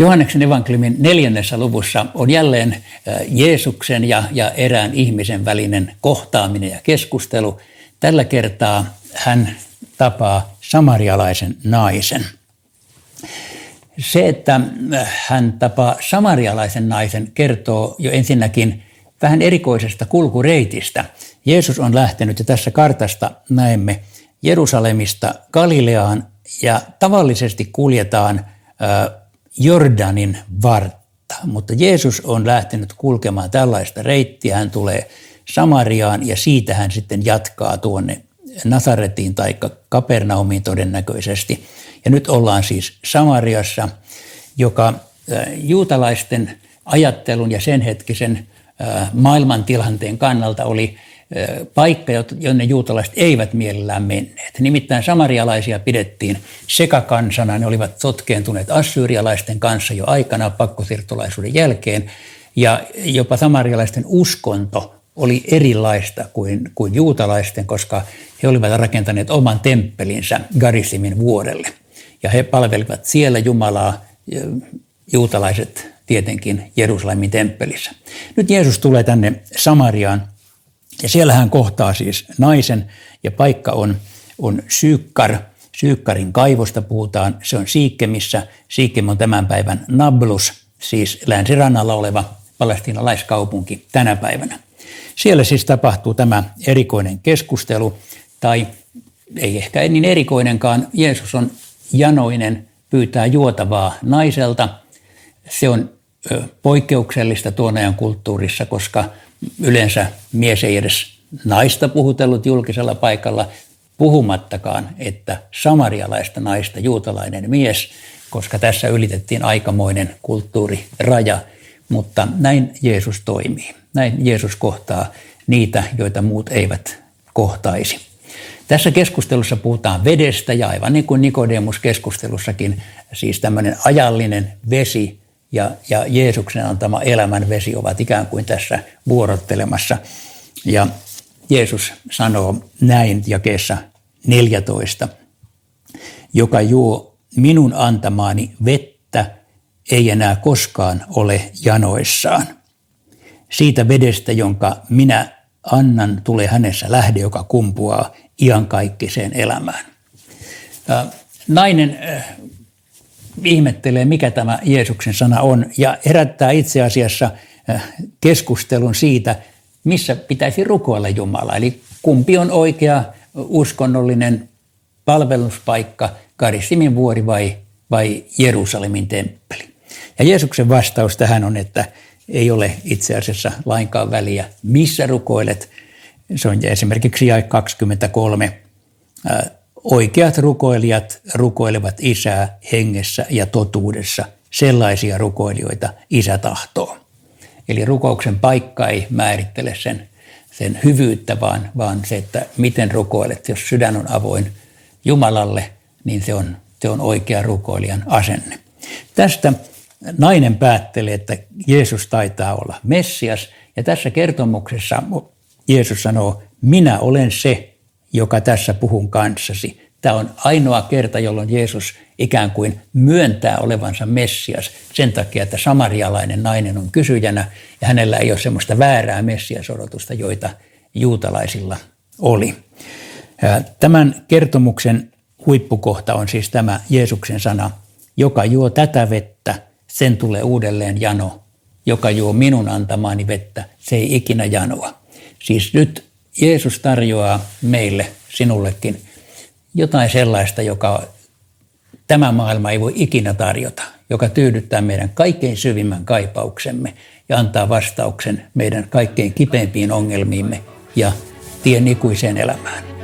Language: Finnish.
Johanneksen evankeliumin neljännessä luvussa on jälleen Jeesuksen ja, ja erään ihmisen välinen kohtaaminen ja keskustelu. Tällä kertaa hän tapaa samarialaisen naisen. Se, että hän tapaa samarialaisen naisen, kertoo jo ensinnäkin vähän erikoisesta kulkureitistä. Jeesus on lähtenyt ja tässä kartasta näemme Jerusalemista Galileaan ja tavallisesti kuljetaan Jordanin vartta, mutta Jeesus on lähtenyt kulkemaan tällaista reittiä. Hän tulee Samariaan ja siitä hän sitten jatkaa tuonne Nazaretiin tai Kapernaumiin todennäköisesti. Ja nyt ollaan siis Samariassa, joka juutalaisten ajattelun ja sen hetkisen maailmantilanteen kannalta oli paikka, jonne juutalaiset eivät mielellään menneet. Nimittäin samarialaisia pidettiin sekakansana, ne olivat sotkeentuneet assyrialaisten kanssa jo aikana pakkosiirtolaisuuden jälkeen, ja jopa samarialaisten uskonto oli erilaista kuin, kuin juutalaisten, koska he olivat rakentaneet oman temppelinsä Garisimin vuorelle. Ja he palvelivat siellä Jumalaa, juutalaiset tietenkin Jerusalemin temppelissä. Nyt Jeesus tulee tänne Samariaan ja siellä hän kohtaa siis naisen ja paikka on, on Syykkar. Syykkarin kaivosta puhutaan. Se on Siikkemissä. Siikkem on tämän päivän Nablus, siis länsirannalla oleva palestinalaiskaupunki tänä päivänä. Siellä siis tapahtuu tämä erikoinen keskustelu, tai ei ehkä niin erikoinenkaan. Jeesus on janoinen, pyytää juotavaa naiselta. Se on poikkeuksellista tuon ajan kulttuurissa, koska yleensä mies ei edes naista puhutellut julkisella paikalla, puhumattakaan, että samarialaista naista juutalainen mies, koska tässä ylitettiin aikamoinen kulttuuriraja, mutta näin Jeesus toimii. Näin Jeesus kohtaa niitä, joita muut eivät kohtaisi. Tässä keskustelussa puhutaan vedestä ja aivan niin kuin Nikodemus-keskustelussakin, siis tämmöinen ajallinen vesi ja, ja Jeesuksen antama elämän vesi ovat ikään kuin tässä vuorottelemassa. Ja Jeesus sanoo näin jakeessa 14. Joka juo minun antamaani vettä, ei enää koskaan ole janoissaan. Siitä vedestä, jonka minä annan, tulee hänessä lähde, joka kumpuaa iankaikkiseen elämään. Nainen ihmettelee, mikä tämä Jeesuksen sana on ja herättää itse asiassa äh, keskustelun siitä, missä pitäisi rukoilla Jumala. Eli kumpi on oikea uskonnollinen palveluspaikka, Karissimin vuori vai, vai Jerusalemin temppeli. Ja Jeesuksen vastaus tähän on, että ei ole itse asiassa lainkaan väliä, missä rukoilet. Se on esimerkiksi jae 23. Oikeat rukoilijat rukoilevat isää hengessä ja totuudessa, sellaisia rukoilijoita isä tahtoo. Eli rukouksen paikka ei määrittele sen, sen hyvyyttä, vaan, vaan se, että miten rukoilet. Jos sydän on avoin Jumalalle, niin se on, se on oikea rukoilijan asenne. Tästä nainen päättelee, että Jeesus taitaa olla Messias. Ja tässä kertomuksessa Jeesus sanoo, minä olen se, joka tässä puhun kanssasi. Tämä on ainoa kerta, jolloin Jeesus ikään kuin myöntää olevansa Messias sen takia, että samarialainen nainen on kysyjänä ja hänellä ei ole semmoista väärää Messiasodotusta, joita juutalaisilla oli. Tämän kertomuksen huippukohta on siis tämä Jeesuksen sana, joka juo tätä vettä, sen tulee uudelleen jano. Joka juo minun antamaani vettä, se ei ikinä janoa. Siis nyt Jeesus tarjoaa meille, sinullekin, jotain sellaista, joka tämä maailma ei voi ikinä tarjota, joka tyydyttää meidän kaikkein syvimmän kaipauksemme ja antaa vastauksen meidän kaikkein kipeimpiin ongelmiimme ja tien ikuiseen elämään.